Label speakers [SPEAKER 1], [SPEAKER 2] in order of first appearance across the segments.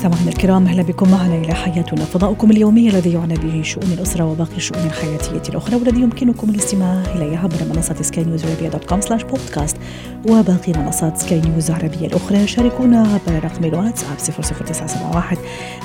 [SPEAKER 1] مستمعينا الكرام أهلا بكم. معنا إلى حياتنا فضاؤكم اليومي الذي يعنى به شؤون الأسرة وباقي الشؤون الحياتية الأخرى والذي يمكنكم الاستماع اليه عبر منصة سكاي نيوز عربية dot com slash podcast. وباقي منصات سكاي نيوز العربيه الأخرى. شاركونا عبر رقم الواتساب 00971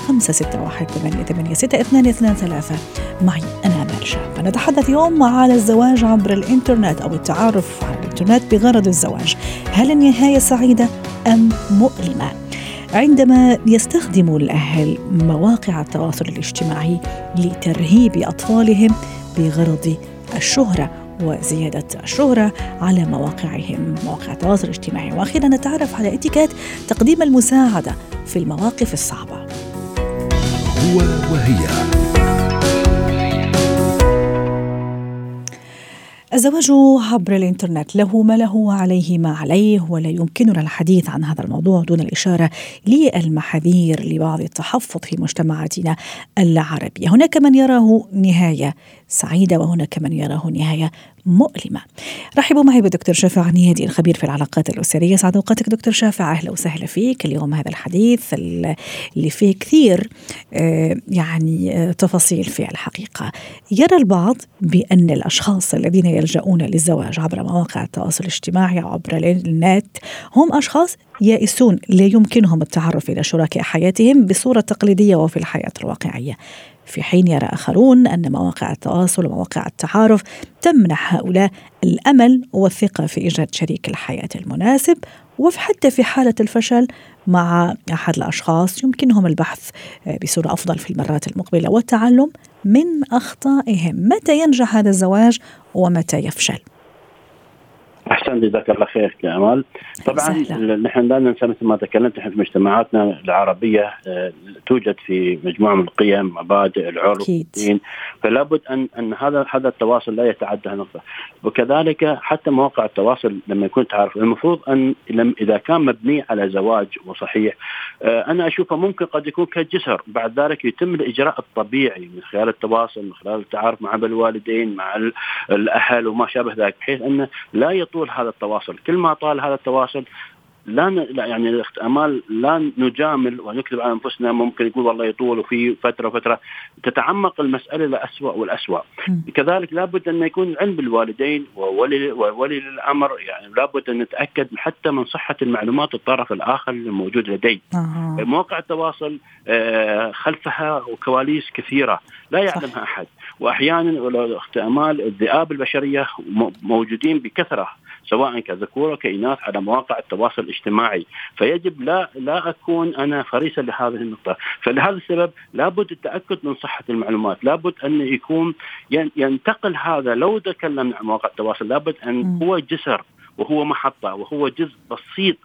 [SPEAKER 1] 561 886 معي أنا أمال شاب نتحدث اليوم على الزواج عبر الإنترنت أو التعارف على الإنترنت بغرض الزواج. هل النهاية سعيدة أم مؤلمة؟ عندما يستخدم الأهل مواقع التواصل الاجتماعي لترهيب أطفالهم بغرض الشهرة وزيادة الشهرة على مواقعهم مواقع التواصل الاجتماعي. وأخيرا نتعرف على اتيكيت تقديم المساعدة في المواقف الصعبة.
[SPEAKER 2] هو وهي.
[SPEAKER 1] الزواج عبر الإنترنت له ما له وعليه ما عليه ولا يمكننا الحديث عن هذا الموضوع دون الإشارة للمحاذير لبعض التحفظ في مجتمعاتنا العربية، هناك من يراه نهاية سعيدة وهناك من يراه نهاية مؤلمة. رحبوا معي بالدكتور شافع عنيدي الخبير في العلاقات الأسرية، سعد أوقاتك دكتور شافع أهلا وسهلا فيك، اليوم هذا الحديث اللي فيه كثير يعني تفاصيل في الحقيقة. يرى البعض بأن الأشخاص الذين يلجؤون للزواج عبر مواقع التواصل الاجتماعي أو عبر النت هم أشخاص يائسون لا يمكنهم التعرف إلى شركاء حياتهم بصورة تقليدية وفي الحياة الواقعية في حين يرى آخرون أن مواقع التواصل ومواقع التعارف تمنح هؤلاء الأمل والثقة في إيجاد شريك الحياة المناسب وحتى في حالة الفشل مع أحد الأشخاص يمكنهم البحث بصورة أفضل في المرات المقبلة والتعلم من أخطائهم. متى ينجح هذا الزواج ومتى يفشل؟
[SPEAKER 3] أحسن جزاك الله خير يا امال طبعا نحن لا ننسى مثل ما تكلمت نحن في مجتمعاتنا العربية توجد في مجموعة من القيم مبادئ العرف الدين. فلا بد أن أن هذا هذا التواصل لا يتعدى نقطه وكذلك حتى مواقع التواصل لما يكون تعرف. المفروض أن إذا كان مبني على زواج وصحيح أنا أشوفه ممكن قد يكون كجسر. بعد ذلك يتم الإجراء الطبيعي من خلال التواصل من خلال التعارف مع الوالدين مع الأهل وما شابه ذلك بحيث انه لا يطول هذا التواصل. كل ما طال هذا التواصل لا, ن... لا يعني الأخت أمال لا نجامل ونكذب على أنفسنا. ممكن يقول والله يطول وفي فترة وفترة. تتعمق المسألة لاسوء والاسوء كذلك لابد أن يكون علم الوالدين وولي وولي الأمر. يعني لابد أن نتأكد حتى من صحة المعلومات الطرف الآخر الموجود لدي. آه. مواقع التواصل خلفها وكواليس كثيرة. لا يعلمها أحد. وأحيانا أخت أمال الذئاب البشرية موجودين بكثرة. سواء كذكور أو كإناث على مواقع التواصل الاجتماعي. فيجب لا لا أكون أنا فريسا لهذه النقطة. فلهذا السبب لابد التأكد من صحة المعلومات. لابد أن يكون ينتقل هذا لو تكلمنا عن مواقع التواصل لابد أن هو جسر وهو محطة وهو جزء بسيط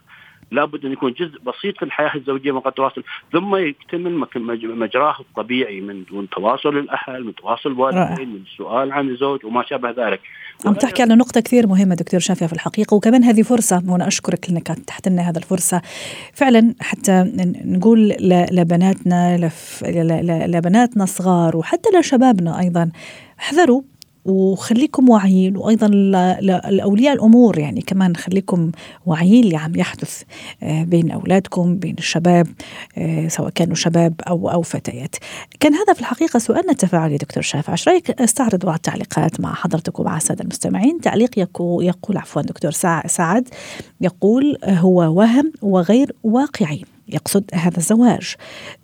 [SPEAKER 3] لابد أن يكون جزء بسيط في الحياة الزوجية من التواصل ثم يكتمل مجراه الطبيعي من دون تواصل الأهل من تواصل الوالدين من السؤال عن الزوج وما شابه ذلك.
[SPEAKER 1] عم تحكي على نقطة كثير مهمة دكتور شافية في الحقيقة وكمان هذه فرصة وأنا أشكرك أنك تحت لنا هذا الفرصة. فعلا حتى نقول لبناتنا لبناتنا الصغار وحتى لشبابنا أيضا احذروا وخليكم واعيين وأيضا لأولياء الأمور يعني كمان خليكم واعيين اللي عم يحدث بين أولادكم بين الشباب سواء كانوا شباب أو أو فتيات. كان هذا في الحقيقة سؤالنا التفاعلي دكتور شافع، إيش رأيك استعرض بعض التعليقات مع حضرتك ومع السادة المستمعين؟ تعليق يقول عفوا دكتور سعد يقول هو وهم وغير واقعي. يقصد هذا الزواج.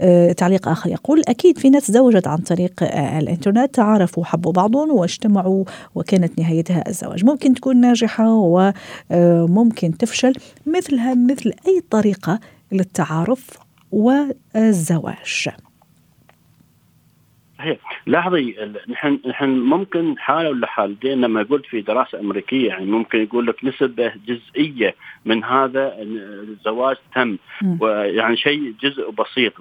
[SPEAKER 1] آه تعليق آخر يقول أكيد في ناس تزوجت عن طريق آه الإنترنت تعارفوا وحبوا بعضهم واجتمعوا وكانت نهايتها الزواج. ممكن تكون ناجحة وممكن تفشل مثلها مثل أي طريقة للتعارف والزواج.
[SPEAKER 3] صحيح. لاحظي نحن نحن ممكن حاله ولا حالتين لما قلت في دراسة أمريكية يعني ممكن يقول لك نسبة جزئية من هذا الزواج تم ويعني شيء جزء بسيط.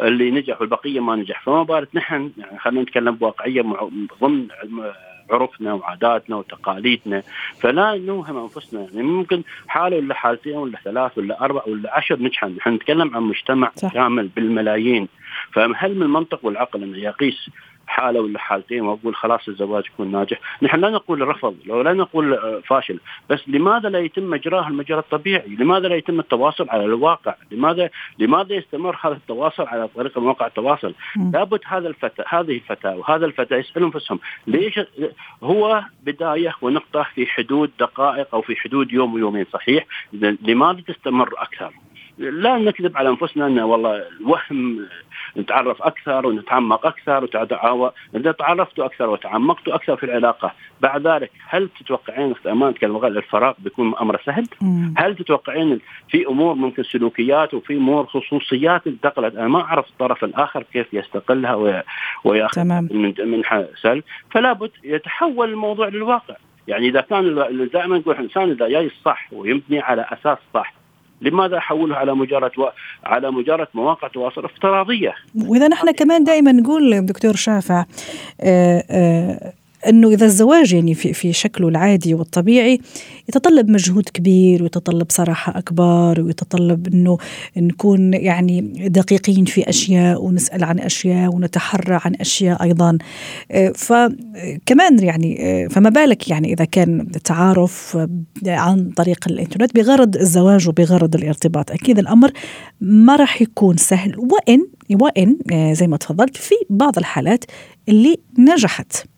[SPEAKER 3] اللي نجح والبقية ما نجح. فما بالك نحن يعني خلينا نتكلم بواقعية ضمن عرفنا وعاداتنا وتقاليدنا. فلا نوهم أنفسنا يعني ممكن حاله ولا حالتين ولا ثلاث ولا أربع ولا عشر نجحن. نحن نتكلم عن مجتمع صح. كامل بالملايين. فهل من المنطق والعقل أنه يقيس حالة ولا حالتين وأقول خلاص الزواج يكون ناجح، نحن لا نقول رفض، لو لا نقول آه، فاشل، بس لماذا لا يتم اجراها المجرى الطبيعي؟ لماذا لا يتم التواصل على الواقع؟ لماذا لماذا يستمر هذا التواصل على طريق مواقع التواصل؟ لابد هذا الفتى هذه الفتاه وهذا الفتى يسالوا أنفسهم ليش هو بداية ونقطة في حدود دقائق أو في حدود يوم ويومين صحيح؟ لماذا تستمر أكثر؟ لا نكذب على أنفسنا ان والله الوهم نتعرف أكثر ونتعمق أكثر إذا تعرفت أكثر وتعمقت أكثر في العلاقة بعد ذلك هل تتوقعين اخت أمان الفراغ بيكون أمر سهل؟ مم. هل تتوقعين في أمور ممكن سلوكيات وفي أمور خصوصيات انتقلت أنا ما أعرف الطرف الآخر كيف يستقلها ويأخذ من منها سلب فلا بد يتحول الموضوع للواقع يعني إذا كان دائما نقول الانسان إذا جاي الصح ويبني على أساس صح لماذا احوله على مجرد و... على مجرد مواقع تواصل افتراضية؟
[SPEAKER 1] وإذا نحن كمان دائما نقول دكتور شافع آآ آه، آآ آه، إنه إذا الزواج يعني في في شكله العادي والطبيعي يتطلب مجهود كبير ويتطلب صراحة أكبر ويتطلب إنه نكون يعني دقيقين في أشياء ونسأل عن أشياء ونتحرى عن أشياء أيضا. فكمان يعني فما بالك يعني إذا كان التعارف عن طريق الإنترنت بغرض الزواج وبغرض الارتباط؟ أكيد الأمر ما راح يكون سهل. وإن وإن زي ما تفضلت في بعض الحالات اللي نجحت.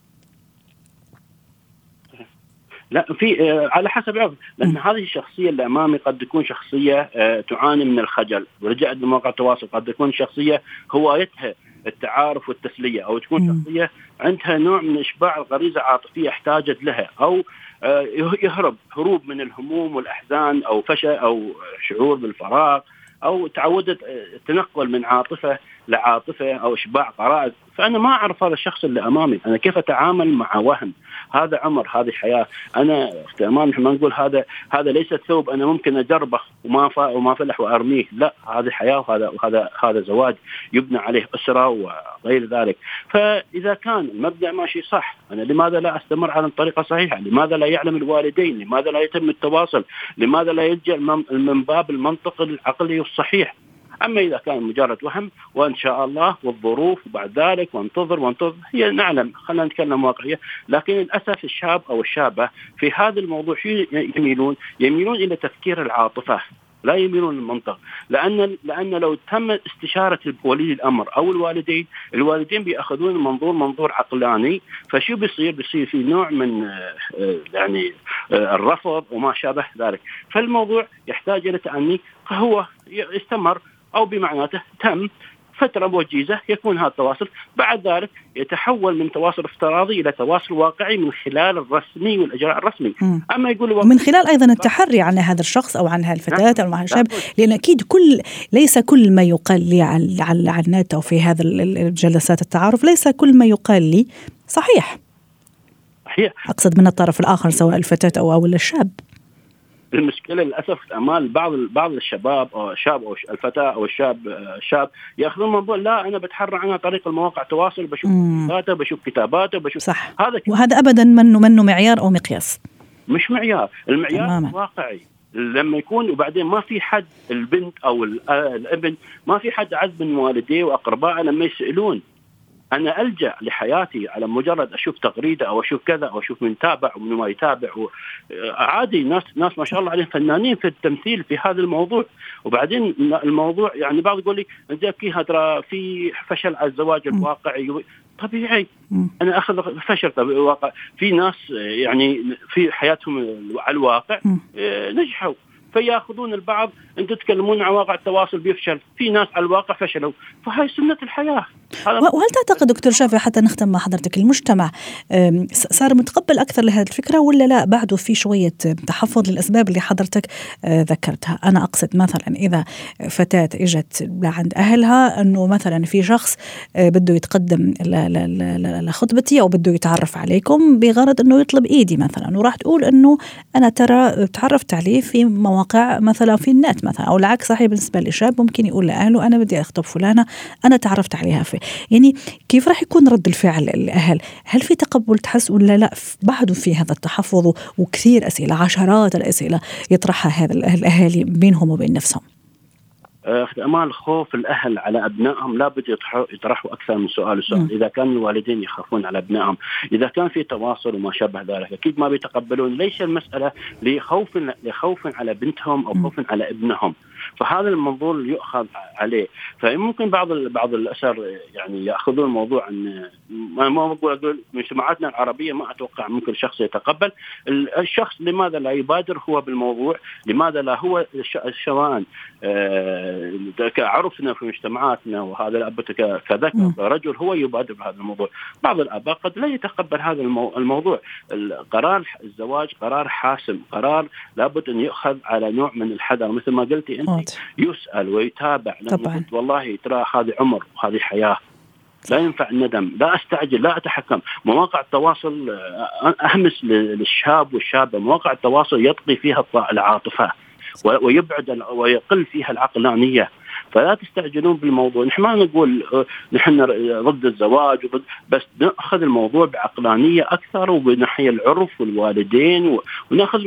[SPEAKER 3] لا في آه، على حسب عرض لأن هذه الشخصية اللي امامي قد تكون شخصية آه، تعاني من الخجل. ورجعت لمواقع التواصل. قد تكون شخصية هوايتها التعارف والتسلية أو تكون شخصية عندها نوع من إشباع الغريزة العاطفيه احتاجت لها أو آه، يهرب هروب من الهموم والأحزان أو فشل أو شعور بالفراغ أو تعودت التنقل من عاطفة لعاطفة أو إشباع غرائز فأنا ما أعرف هذا الشخص اللي أمامي. أنا كيف أتعامل مع وهم؟ هذا عمر هذه حياة. أنا أخت أمان نحن ما نقول هذا هذا ليس ثوب أنا ممكن أجربه وما وما فلح وأرميه. لا هذه حياة وهذا وهذا هذا زواج يبنى عليه أسرة وغير ذلك. فإذا كان المبدأ ماشي صح أنا لماذا لا أستمر على الطريقة الصحيحة؟ لماذا لا يعلم الوالدين؟ لماذا لا يتم التواصل؟ لماذا لا يلجأ من باب المنطق العقلي الصحيح؟ أما إذا كان مجرد وهم وإن شاء الله والظروف وبعد ذلك وانتظر وانتظر. هي نعلم خلينا نتكلم واقعية. لكن للأسف الشاب أو الشابة في هذا الموضوع يميلون؟ يميلون إلى تفكير العاطفة لا يميلون للمنطق. لأن لأن لو تم استشارة ولي الأمر أو الوالدين الوالدين بيأخذون المنظور منظور عقلاني. فشو بيصير؟ بيصير في نوع من آه، يعني آه، الرفض وما شابه ذلك. فالموضوع يحتاج إلى تاني فهو يستمر. أو بمعناته تم فترة وجيزه يكون هذا التواصل. بعد ذلك يتحول من تواصل افتراضي إلى تواصل واقعي من خلال الرسمي والإجراء الرسمي.
[SPEAKER 1] م. أما يقول من خلال أيضا التحري عن هذا الشخص أو عن هالفتاه أو عن الشاب لأن أكيد كل ليس كل ما يقال لي على على النت أو في هذا الجلسات التعارف ليس كل ما يقال لي صحيح.
[SPEAKER 3] صحيح.
[SPEAKER 1] أقصد من الطرف الآخر سواء الفتاة أو أو الشاب.
[SPEAKER 3] المشكلة للأسف أمال بعض بعض الشباب أو الشاب أو الفتاة أو الشاب الشاب يأخذون موضوع لا أنا بتحرى عنها طريق المواقع التواصل بشوف كتاباته بشوف كتاباته بشوف
[SPEAKER 1] صح. هذا وهذا ابدا منه منه معيار أو مقياس.
[SPEAKER 3] مش معيار المعيار تماما. واقعي. لما يكون وبعدين ما في حد البنت أو الابن ما في حد عز من والديه وأقربائه لما يسألون أنا ألجأ لحياتي على مجرد أشوف تغريدة أو أشوف كذا أو أشوف من تابع ومن ما يتابع. عادي ناس ناس ما شاء الله عليهم فنانين في التمثيل في هذا الموضوع. وبعدين الموضوع يعني بعض يقول لي أنت ترى في فشل على الزواج الواقعي. طبيعي. أنا أخذ فشل الواقع في ناس يعني في حياتهم على الواقع آه، نجحوا. فياخذون البعض أنتم تتكلمون عن واقع التواصل بيفشل. في ناس على الواقع فشلوا. فهي سنة الحياة.
[SPEAKER 1] وهل تعتقد دكتور شافي حتى نختم مع حضرتك المجتمع صار متقبل أكثر لهذه الفكرة ولا لا؟ بعده في شوية تحفظ للأسباب اللي حضرتك آه، ذكرتها. أنا أقصد مثلا إذا فتاة إجت لعند أهلها أنه مثلا في شخص آه، بده يتقدم لخطبتي أو بده يتعرف عليكم بغرض إنه يطلب إيدي مثلا. وراح تقول إنه أنا ترى تعرفت عليه في مواقع مواقع مثلا في النت مثلا أو العكس صحيح بالنسبة لشاب ممكن يقول لأهله أنا بدي أخطب فلانة أنا تعرفت عليها في يعني كيف راح يكون رد الفعل الأهل؟ هل في تقبل تحس ولا لا بعده في هذا التحفظ وكثير أسئلة عشرات الأسئلة يطرحها هذا الأهالي بينهم وبين نفسهم؟
[SPEAKER 3] أمال خوف الأهل على أبنائهم لابد يطرحوا يطرحوا أكثر من سؤال وسؤال، إذا كان الوالدين يخافون على أبنائهم، إذا كان في تواصل وما شابه ذلك، أكيد ما بيتقبلون، ليس المسألة لخوف لخوف على بنتهم أو خوف على ابنهم، فهذا المنظور اللي يؤخذ عليه. فممكن بعض بعض الأسر يعني يأخذون الموضوع ان ما أقول مجتمعاتنا العربية ما أتوقع ممكن شخص يتقبل. الشخص لماذا لا يبادر هو بالموضوع؟ لماذا لا هو سواء آه، عرفنا في مجتمعاتنا وهذا الأب كذكر رجل هو يبادر بهذا الموضوع. بعض الاباء قد لا يتقبل هذا الموضوع. قرار الزواج قرار حاسم قرار لابد أن يؤخذ على نوع من الحذر. مثل ما قلتي أنت يسأل ويتابع طبعا. والله ترى هذه عمر وهذه حياة. لا ينفع الندم لا أستعجل لا أتحكم. مواقع التواصل أهمس للشاب والشابة مواقع التواصل يطغي فيها العاطفة ويبعد ويقل فيها العقلانية. فلا تستعجلون بالموضوع. نحن ما نقول آه، نحن ضد الزواج وضد بس نأخذ الموضوع بعقلانية أكثر وبناحية العرف والوالدين ونأخذ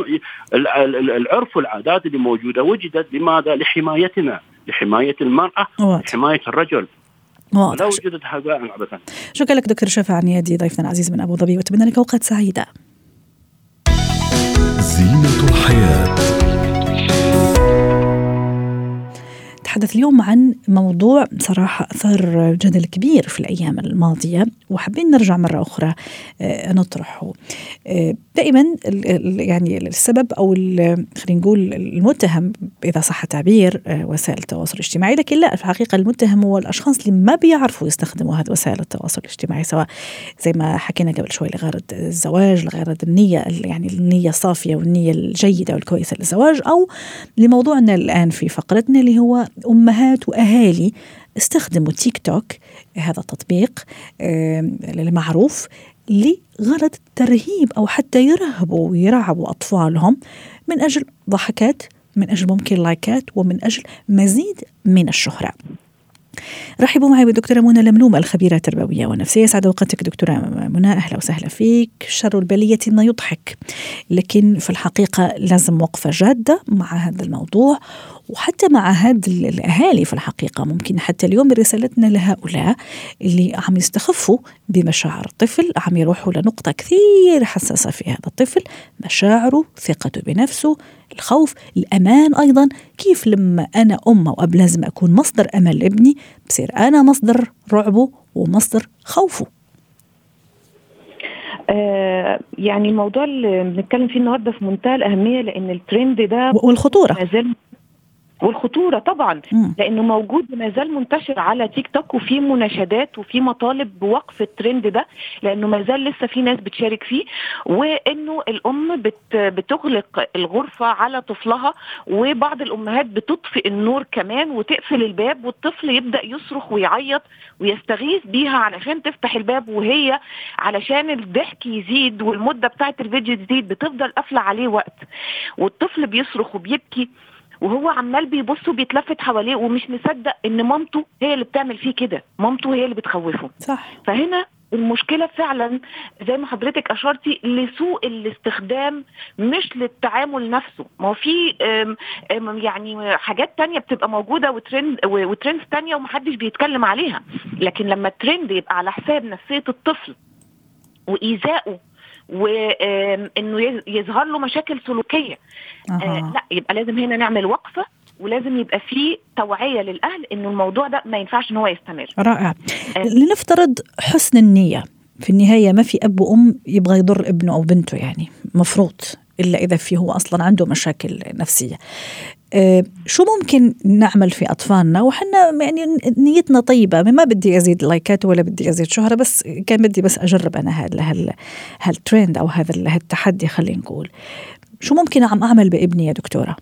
[SPEAKER 3] العرف والعادات اللي موجودة وجدت لماذا؟ لحمايتنا لحماية المرأة لحماية الرجل. واضح. لا وجدت هذا
[SPEAKER 1] ابدا شكرا لك دكتور شفا عنيادي ضيفنا العزيز من أبو ظبي وأتمنى لك أوقات سعيدة. زينة الحياة. نتحدث اليوم عن موضوع صراحة أثار جدل كبير في الأيام الماضية وحابين نرجع مرة أخرى آه، نطرحه. آه، دائما يعني السبب أو خلينا نقول المتهم إذا صح التعبير آه، وسائل التواصل الاجتماعي لكن لا في الحقيقة المتهم هو الأشخاص اللي ما بيعرفوا يستخدموا هذه وسائل التواصل الاجتماعي سواء زي ما حكينا قبل شوي لغرض الزواج لغرض النية يعني النية الصافية والنية الجيدة والكويسة للزواج أو لموضوعنا الآن في فقرتنا اللي هو أمهات وأهالي استخدموا تيك توك هذا التطبيق المعروف لغرض ترهيب أو حتى يرهبوا ويرعبوا أطفالهم من أجل ضحكات من أجل ممكن لايكات ومن أجل مزيد من الشهرة. رحبوا معي بالدكتورة منى لملومة الخبيرة التربوية والنفسية. سعد أوقاتك دكتورة منى. أهلا وسهلا فيك. شر البلية ما يضحك لكن في الحقيقة لازم وقفة جادة مع هذا الموضوع. وحتى مع هاد الأهالي في الحقيقة ممكن حتى اليوم رسالتنا لهؤلاء اللي عم يستخفوا بمشاعر الطفل عم يروحوا لنقطة كثير حساسة في هذا الطفل مشاعره ثقته بنفسه الخوف الأمان أيضا. كيف لما أنا أم وأب لازم أكون مصدر أمل لابني بصير أنا مصدر رعبه ومصدر خوفه؟
[SPEAKER 4] آه يعني الموضوع اللي بنتكلم فيه النهارده في منتهى الأهمية لأن الترند ده
[SPEAKER 1] والخطورة.
[SPEAKER 4] ما زال والخطورة طبعا لأنه موجود ما زال منتشر على تيك توك وفي مناشدات وفي مطالب بوقف الترند ده لأنه ما زال لسه في ناس بتشارك فيه وإنه الأم بت بتغلق الغرفة على طفلها وبعض الأمهات بتطفئ النور كمان وتقفل الباب والطفل يبدأ يصرخ ويعيط ويستغيث بيها علشان تفتح الباب وهي علشان الضحك يزيد والمدة بتاعت الفيديو تزيد بتفضل قافلة عليه وقت. والطفل بيصرخ وبيبكي وهو عمال بيبص وبيتلفت حواليه ومش مصدق إن مامته هي اللي بتعمل فيه كده. مامته هي اللي بتخوفه.
[SPEAKER 1] صح.
[SPEAKER 4] فهنا المشكلة فعلا زي ما حضرتك أشرتي لسوء الاستخدام مش للتعامل نفسه. ما هو في يعني حاجات تانية بتبقى موجودة وترند وترندز تانية ومحدش بيتكلم عليها. لكن لما الترند يبقى على حساب نفسية الطفل وإيذائه وانه يظهر له مشاكل سلوكية. آه لا يبقى لازم هنا نعمل وقفة ولازم يبقى في توعية للأهل إنه الموضوع ده ما ينفعش إن هو يستمر.
[SPEAKER 1] رائع. آه. لنفترض حسن النية. في النهاية ما في أب وأم يبغى يضر ابنه أو بنته يعني مفروض إلا إذا في هو أصلا عنده مشاكل نفسية. شو ممكن نعمل في اطفالنا وحنا يعني نيتنا طيبه ما بدي ازيد لايكات ولا بدي ازيد شهره بس كان بدي بس اجرب أنا هذا هال هالترند أو هذا التحدي خلينا نقول شو ممكن عم اعمل بابني يا دكتوره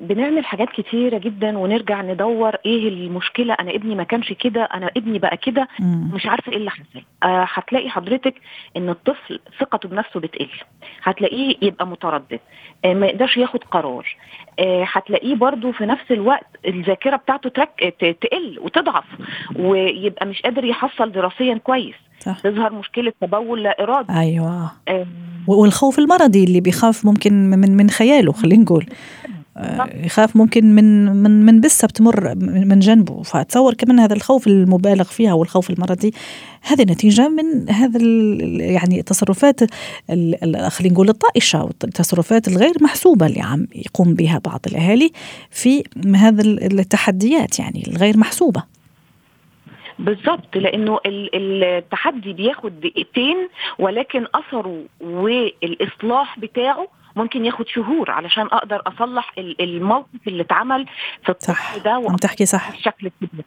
[SPEAKER 4] بنعمل حاجات كتيرة جدا ونرجع ندور إيه المشكلة. أنا ابني ما كانش كده أنا ابني بقى كده. مش عارفة إيه اللي حصل. آه، هتلاقي حضرتك إن الطفل ثقته بنفسه بتقل. هتلاقيه يبقى متردد. آه، ما يقدرش ياخد قرار. هتلاقيه برضو في نفس الوقت الذاكرة بتاعته تقل وتضعف ويبقى مش قادر يحصل دراسيا كويس. صح. تظهر مشكلة تبول لا إرادي
[SPEAKER 1] أيوة. والخوف المرضي اللي بيخاف ممكن من من خياله خلينا نقول. آه، يخاف ممكن من من من بسه بتمر من جنبه. فاتصور كمان هذا الخوف المبالغ فيها والخوف المرضي هذه نتيجة من هذا يعني التصرفات خلينا نقول الطائشة والتصرفات الغير محسوبة اللي عم يقوم بها بعض الأهالي في هذا التحديات يعني الغير محسوبة.
[SPEAKER 4] بالظبط لأنه التحدي بياخد دقيقتين ولكن أثره والإصلاح بتاعه ممكن ياخد شهور علشان أقدر أصلح الموقف اللي اتعمل في
[SPEAKER 1] الطفل ده عم تحكي صح. الشكل الكبير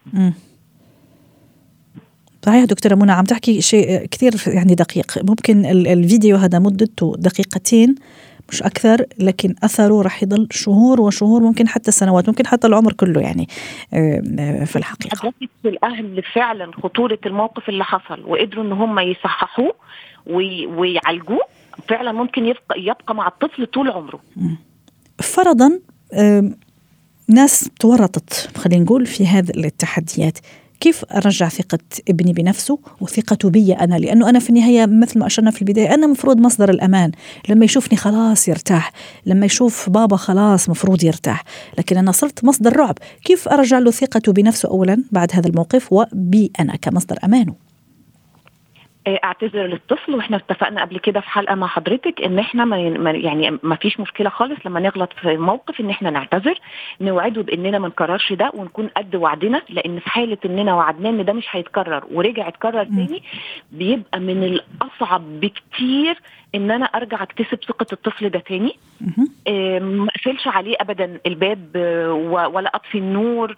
[SPEAKER 1] صحيح دكتورة منى عم تحكي شيء كثير يعني دقيق. ممكن الفيديو هذا مدته دقيقتين مش أكثر لكن أثره رح يضل شهور وشهور ممكن حتى سنوات ممكن حتى العمر كله يعني في الحقيقة.
[SPEAKER 4] أدركت الأهل فعلا خطورة الموقف اللي حصل وقدروا إن هم يصححوه ويعالجوه. فعلا ممكن يبقى, يبقى مع الطفل طول عمره.
[SPEAKER 1] فرضا ناس تورطت خلينا نقول في هذه التحديات كيف ارجع ثقة ابني بنفسه وثقته بي أنا؟ لأنه أنا في النهاية مثل ما أشرنا في البداية أنا مفروض مصدر الأمان. لما يشوفني خلاص يرتاح. لما يشوف بابا خلاص مفروض يرتاح. لكن أنا صرت مصدر رعب. كيف أرجع له ثقته بنفسه اولا بعد هذا الموقف وبي أنا كمصدر
[SPEAKER 4] أمانه؟ اعتذر للطفل وإحنا اتفقنا قبل كده في حلقة مع حضرتك إن إحنا ما يعني ما فيش مشكلة خالص لما نغلط في موقف إن إحنا نعتذر نوعده بإننا ما نكررش ده ونكون قد وعدنا لأن في حالة إننا وعدناه إن ده مش هيتكرر ورجع اتكرر تاني بيبقى من الأصعب بكتير إن أنا أرجع أكتسب ثقة الطفل ده تاني. ما اقفلش عليه ابدا الباب ولا اطفي النور.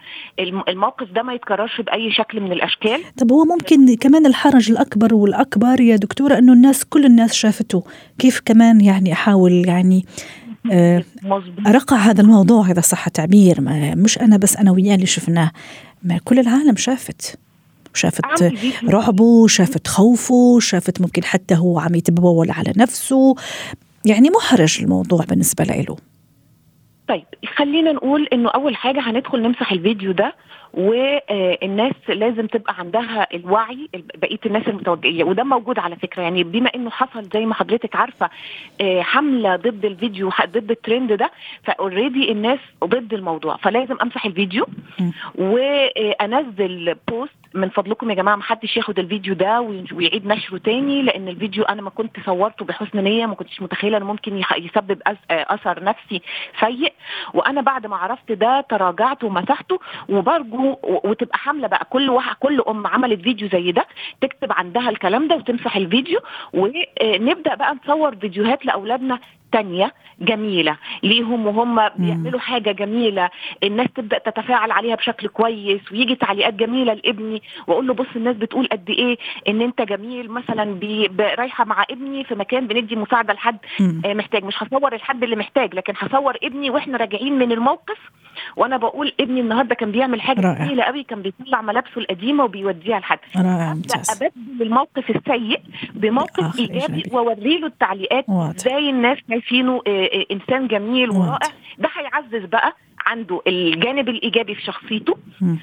[SPEAKER 4] الموقف ده ما يتكررش بأي شكل من الأشكال.
[SPEAKER 1] طب هو ممكن كمان الحرج الأكبر والأكبر يا دكتورة إنه الناس كل الناس شافته. كيف كمان يعني أحاول يعني آه، أرقع هذا الموضوع اذا صح التعبير مش أنا بس أنا وياه اللي شفناه. ما كل العالم شافت. شافت رعبه شافت خوفه شافت ممكن حتى هو عم يتبول على نفسه. يعني محرج الموضوع بالنسبة له
[SPEAKER 4] طيب خلينا نقول إنه أول حاجة هندخل نمسح الفيديو ده والناس لازم تبقى عندها الوعي بقية الناس المتوجهه وده موجود على فكرة. يعني بما إنه حصل زي ما حضرتك عارفة آه، حملة ضد الفيديو ضد الترند ده ف already الناس ضد الموضوع فلازم أمسح الفيديو وانزل post من فضلكم يا جماعة ما حدش ياخد الفيديو ده ويعيد نشره تاني لأن الفيديو أنا ما كنت صورته بحسن نية ما كنتش متخيلة إنه ممكن يسبب أثر نفسي سيء. وأنا بعد ما عرفت ده تراجعت ومسحته وبرجو وتبقى حاملة بقى كل واحد كل أم عملت فيديو زي ده تكتب عندها الكلام ده وتمسح الفيديو. ونبدأ بقى نصور فيديوهات لأولادنا تانية جميلة ليهم وهم بيعملوا حاجة جميلة الناس تبدأ تتفاعل عليها بشكل كويس ويجي تعليقات جميلة لابني. واقول له بص الناس بتقول قد إيه ان انت جميل مثلا رايحة مع ابني في مكان بندي مساعدة لحد آه محتاج. مش هصور الحد اللي محتاج لكن هصور ابني وإحنا راجعين من الموقف وأنا بقول ابني النهارده كان بيعمل حاجة جميلة قوي كان بيطلع ملابسه القديمة وبيوديها لحد. ابدل الموقف السيء بموقف إيجابي وأوري له التعليقات إزاي الناس شايفينه آه، آه، إنسان جميل ورائع. ده هيعزز بقى عنده الجانب الإيجابي في شخصيته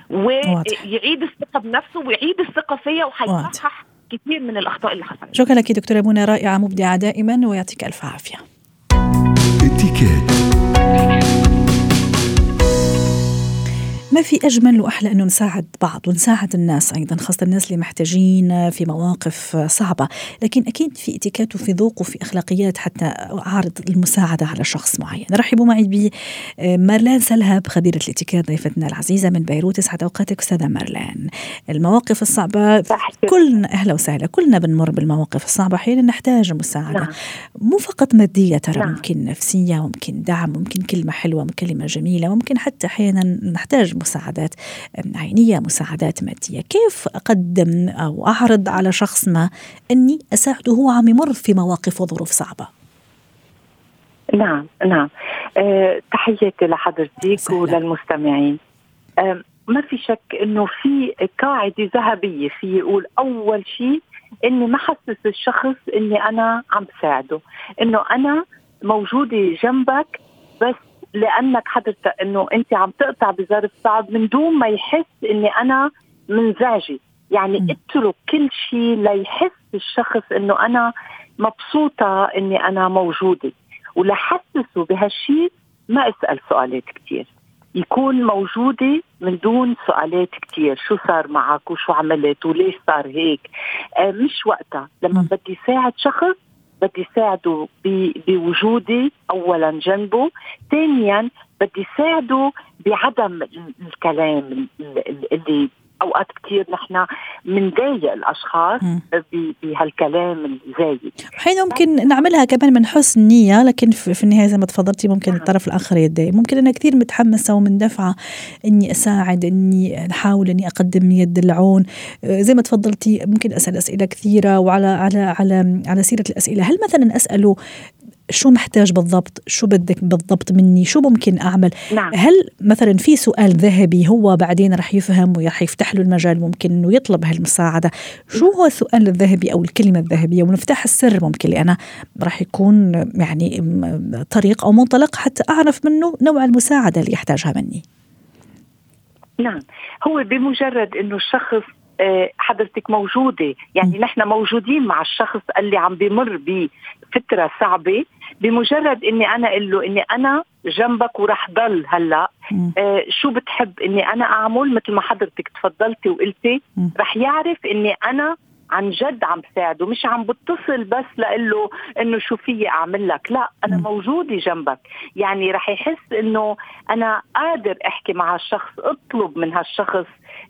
[SPEAKER 4] ويعيد الثقة بنفسه ويعيد الثقة فيا وهيصحح كثير من الأخطاء اللي حصلت.
[SPEAKER 1] شكرا لك دكتورة منى رائعة مبدعة دائما ويعطيك ألف عافية. ما في أجمل وأحلى أنه نساعد بعض ونساعد الناس أيضا خاصة الناس اللي محتاجين في مواقف صعبة. لكن أكيد في اتيكات وفي ذوق وفي أخلاقيات حتى عارض المساعدة على شخص معين. رحبوا معي بمارلان سلهب خبيرة الاتيكات ضيفتنا العزيزة من بيروت. يسعد أوقاتك أستاذة مارلان. المواقف الصعبة كلنا أهلا وسهلا كلنا بنمر بالمواقف الصعبة أحيانا نحتاج مساعدة. نعم. مو فقط مادية ترى نعم. ممكن نفسية ممكن دعم ممكن كلمة حلوة كلمة جميلة ممكن حتى أحيانا نحتاج مساعدات عينية مساعدات مادية. كيف أقدم أو أعرض على شخص ما أني أساعده؟ هو عم يمر في مواقف وظروف صعبة.
[SPEAKER 5] نعم نعم. أه تحياتي لحضرتك وللمستمعين. أه ما في شك إنه في قاعدة ذهبية في يقول أول شيء إني ما حسس الشخص إني أنا عم بساعده إنه أنا موجودة جنبك بس لأنك حضرتك إنه أنت عم تقطع بظرف صعب من دون ما يحس إني أنا منزعجة. يعني اترك كل شيء ليحس الشخص إنه أنا مبسوطة إني أنا موجودة. ولحسسه بهالشيء ما أسأل سؤالات كثير يكون موجودة من دون سؤالات كتير. شو صار معك؟ وشو عملت؟ وليش صار هيك؟ آه مش وقتها. لما بدي ساعد شخص بدي ساعده بوجودي اولا جنبه. ثانيا بدي ساعده بعدم الكلام اللي أوقات كثير نحن بنضايق الأشخاص بهالكلام الزايد.
[SPEAKER 1] حين ممكن نعملها كمان من حسن نية لكن في النهاية زي ما تفضلتي ممكن الطرف الآخر يتضايق. ممكن أنا كثير متحمسة ومندفعة إني أساعد إني أحاول إني أقدم يد العون. زي ما تفضلتي ممكن أسأل أسئلة كثيرة وعلى على على على سيرة الأسئلة. هل مثلا اساله شو محتاج بالضبط؟ شو بدك بالضبط مني؟ شو ممكن أعمل؟ نعم. هل مثلا في سؤال ذهبي هو بعدين رح يفهم ورح يفتح له المجال ممكن أنه يطلب هالمساعدة؟ شو هو السؤال الذهبي أو الكلمة الذهبية؟ ومفتاح السر ممكن أنا رح يكون يعني طريق أو منطلق حتى أعرف منه نوع المساعدة اللي يحتاجها مني.
[SPEAKER 5] نعم. هو بمجرد إنه الشخص حضرتك موجودة. يعني نحن موجودين مع الشخص اللي عم بمر بفترة صعبة بمجرد إني أنا أقول له إني أنا جنبك ورح ضل هلأ. آه شو بتحب إني أنا أعمل؟ مثل ما حضرتك تفضلتي وقلتي رح يعرف إني أنا عن جد عم بساعده مش عم بتصل بس لقول له إنه شو في أعمل لك لا أنا موجودة جنبك. يعني رح يحس إنه أنا قادر أحكي مع الشخص أطلب من هالشخص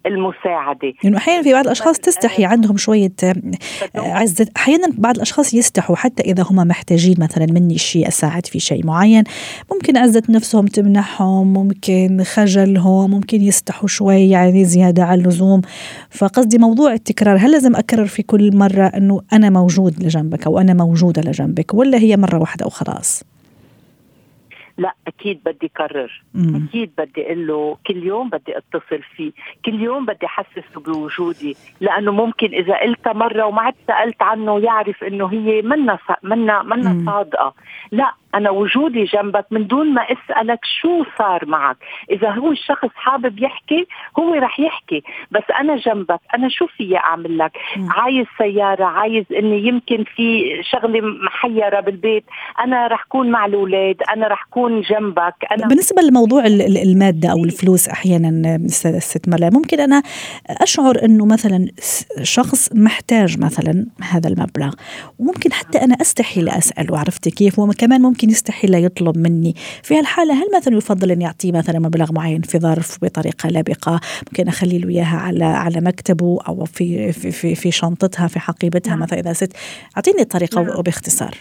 [SPEAKER 5] المساعدة.
[SPEAKER 1] يعني أحيانا في بعض الأشخاص تستحي عندهم شوية آه، عزه أحيانا بعض الأشخاص يستحوا حتى إذا هم محتاجين مثلا مني شيء أساعد في شيء معين. ممكن عزه نفسهم تمنحهم ممكن خجلهم ممكن يستحوا شوي يعني زيادة عن اللزوم. فقصدي موضوع التكرار هل لازم أكرر في كل مرة إنه أنا موجود لجنبك أو أنا موجودة لجنبك ولا هي مرة واحدة وخلاص؟
[SPEAKER 5] لا أكيد بدي كرر مم. أكيد بدي أقول له كل يوم بدي أتصل فيه كل يوم بدي احسسه بوجودي لأنه ممكن إذا قلتها مرة وما عدت سألت عنه يعرف إنه هي منا منا منا صادقة. لا أنا وجودي جنبك من دون ما أسألك شو صار معك. إذا هو الشخص حابب يحكي هو رح يحكي. بس أنا جنبك أنا شو في أعمل لك؟ م. عايز سيارة عايز إني يمكن في شغلة محيرة بالبيت. أنا رح كون مع الأولاد أنا رح كون جنبك. أنا
[SPEAKER 1] بالنسبة لموضوع المادة أو الفلوس أحيانا ست مرة ممكن أنا أشعر إنه مثلا شخص محتاج مثلا هذا المبلغ. وممكن حتى أنا أستحي لأسأله عرفتي كيف؟ وكمان ممكن ممكن يستحيل يطلب مني في هالحالة هل مثلا يفضل أن يعطيه مثلا مبلغ معين في ظرف بطريقة لبقة ممكن أخلي له إياها على على مكتبه أو في في في, في شنطتها في حقيبتها نعم. مثلا إذا ست أعطيني الطريقة نعم. وباختصار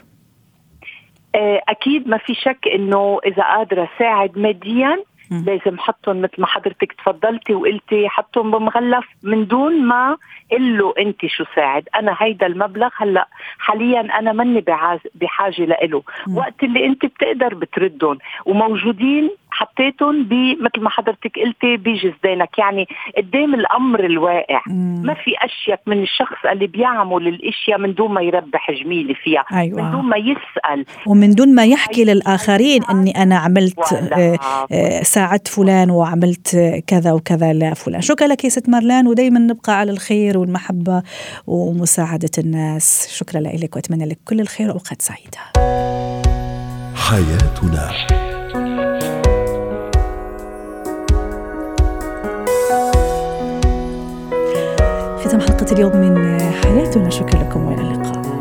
[SPEAKER 5] آه، أكيد ما في شك إنه إذا قادرة أساعد ماديا لازم حطهم مثل ما حضرتك تفضلتي وقلتي حطهم بمغلف من دون ما قل له انت شو ساعد. أنا هيدا المبلغ هلأ حاليا أنا ماني بحاجه لإله. وقت اللي انت بتقدر بتردهم. وموجودين حطيتهم مثل ما حضرتك قلتي بجزدانك يعني قدام الأمر الواقع مم. ما في اشيك من الشخص اللي بيعمل الإشياء من دون ما يربح جميلة فيها أيوة. من دون ما يسأل.
[SPEAKER 1] ومن دون ما يحكي للآخرين إني أنا عملت آه، آه، ساعدت فلان وعملت كذا وكذا لفلان. شكرا لك يا ست مرلان ودائما نبقى على الخير والمحبة ومساعدة الناس. شكرا لك وأتمنى لك كل الخير واوقات سعيدة. حياتنا. اليوم من حياتنا. شكرا لكم وإلى اللقاء.